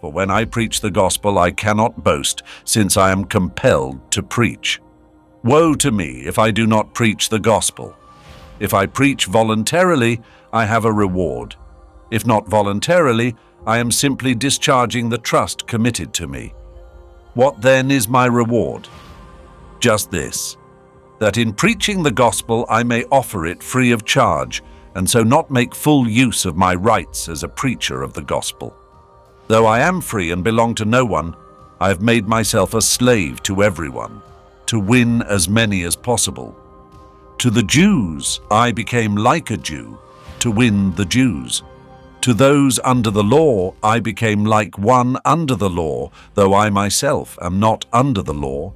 when I preach the gospel, I cannot boast, since I am compelled to preach. Woe to me if I do not preach the gospel. If I preach voluntarily, I have a reward. If not voluntarily, I am simply discharging the trust committed to me. What then is my reward? Just this, that in preaching the gospel I may offer it free of charge, and so not make full use of my rights as a preacher of the gospel. Though I am free and belong to no one, I have made myself a slave to everyone, to win as many as possible. To the Jews I became like a Jew, to win the Jews. To those under the law I became like one under the law, though I myself am not under the law,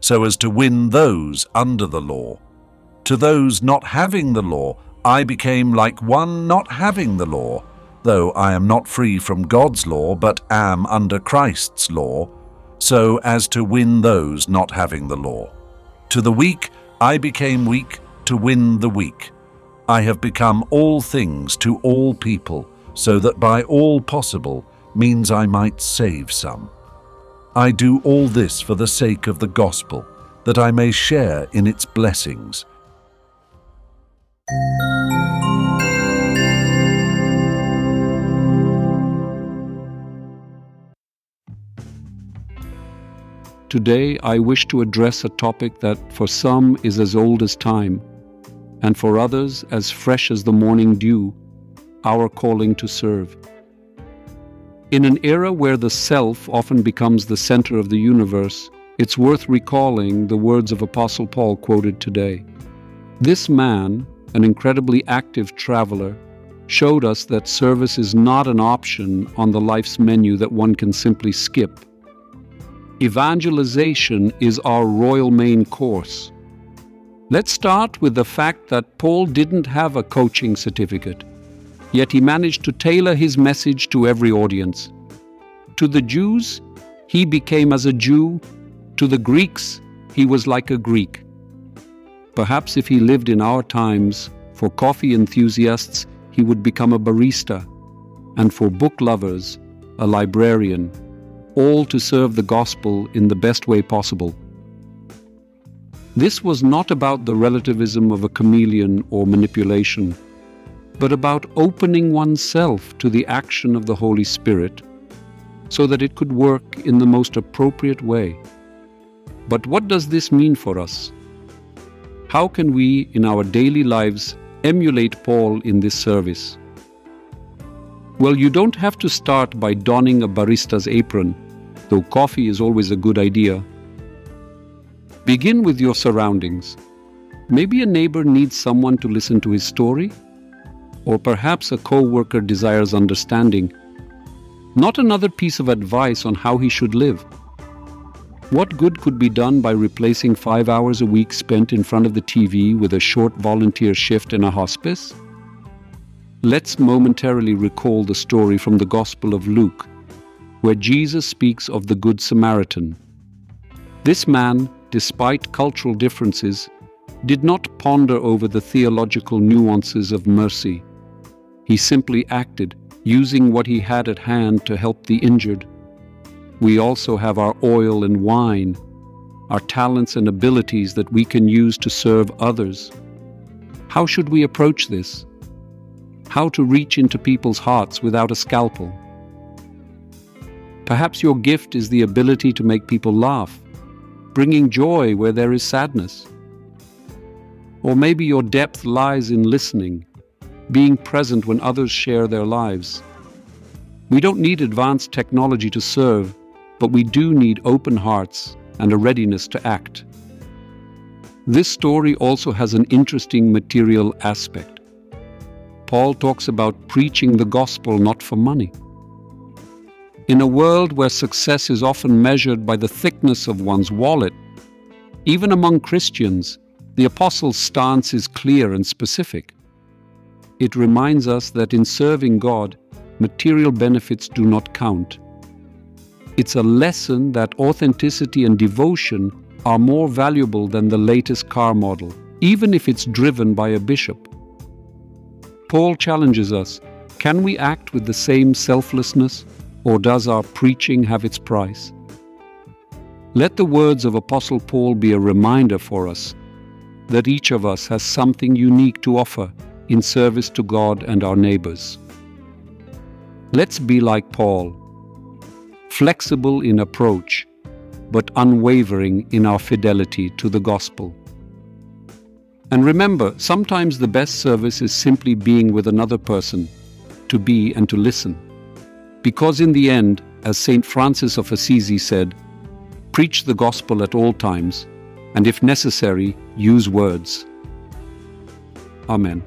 so as to win those under the law. To those not having the law I became like one not having the law, though I am not free from God's law, but am under Christ's law, so as to win those not having the law. To the weak I became weak to win the weak. I have become all things to all people, so that by all possible means I might save some. I do all this for the sake of the gospel, that I may share in its blessings. Today, I wish to address a topic that for some is as old as time, and for others as fresh as the morning dew our calling to serve. In an era where the self often becomes the center of the universe, it's worth recalling the words of Apostle Paul quoted today. This man, an incredibly active traveler, showed us that service is not an option on the life's menu that one can simply skip evangelization is our royal main course. Let's start with the fact that Paul didn't have a coaching certificate, yet he managed to tailor his message to every audience. To the Jews, he became as a Jew. To the Greeks, he was like a Greek. Perhaps if he lived in our times, for coffee enthusiasts, he would become a barista, and for book lovers, a librarian all to serve the gospel in the best way possible. This was not about the relativism of a chameleon or manipulation, but about opening oneself to the action of the Holy Spirit so that it could work in the most appropriate way. But what does this mean for us? How can we, in our daily lives, emulate Paul in this service? Well, you don't have to start by donning a barista's apron, though coffee is always a good idea. Begin with your surroundings. Maybe a neighbor needs someone to listen to his story, or perhaps a co worker desires understanding, not another piece of advice on how he should live. What good could be done by replacing five hours a week spent in front of the TV with a short volunteer shift in a hospice? Let's momentarily recall the story from the Gospel of Luke, where Jesus speaks of the Good Samaritan. This man, despite cultural differences, did not ponder over the theological nuances of mercy. He simply acted, using what he had at hand to help the injured. We also have our oil and wine, our talents and abilities that we can use to serve others. How should we approach this? how to reach into people's hearts without a scalpel. Perhaps your gift is the ability to make people laugh, bringing joy where there is sadness. Or maybe your depth lies in listening, being present when others share their lives. We don't need advanced technology to serve, but we do need open hearts and a readiness to act. This story also has an interesting material aspect. Paul talks about preaching the gospel not for money. In a world where success is often measured by the thickness of one's wallet, even among Christians, the Apostle's stance is clear and specific. It reminds us that in serving God, material benefits do not count. It's a lesson that authenticity and devotion are more valuable than the latest car model, even if it's driven by a bishop. Paul challenges us can we act with the same selflessness, Or does our preaching have its price? Let the words of Apostle Paul be a reminder for us that each of us has something unique to offer in service to God and our neighbors. Let's be like Paul, flexible in approach, but unwavering in our fidelity to the gospel. And remember, sometimes the best service is simply being with another person, to be and to listen. Because in the end, as St. Francis of Assisi said, preach the gospel at all times, and if necessary, use words. Amen.